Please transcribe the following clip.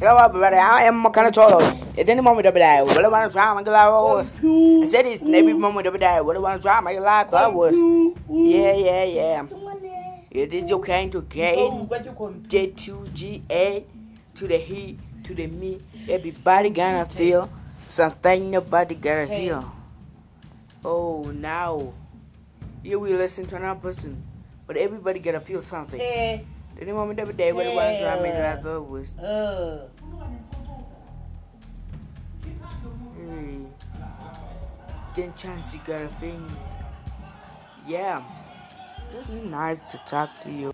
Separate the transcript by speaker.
Speaker 1: Hello, everybody. I am Makana Cholo. At any moment of the day, what I want to try, my life I said it's every moment of the day, what I want to try, my life was. Yeah, yeah, yeah. It is okay to gain J2GA to the he to the me. Everybody gonna feel something nobody gonna feel. Oh, now. Here we listen to another person, but everybody gonna feel something. Didn't want me to there when it was
Speaker 2: around me driver
Speaker 1: was. Uh. Then chance you got things. Yeah. This is nice to talk to you.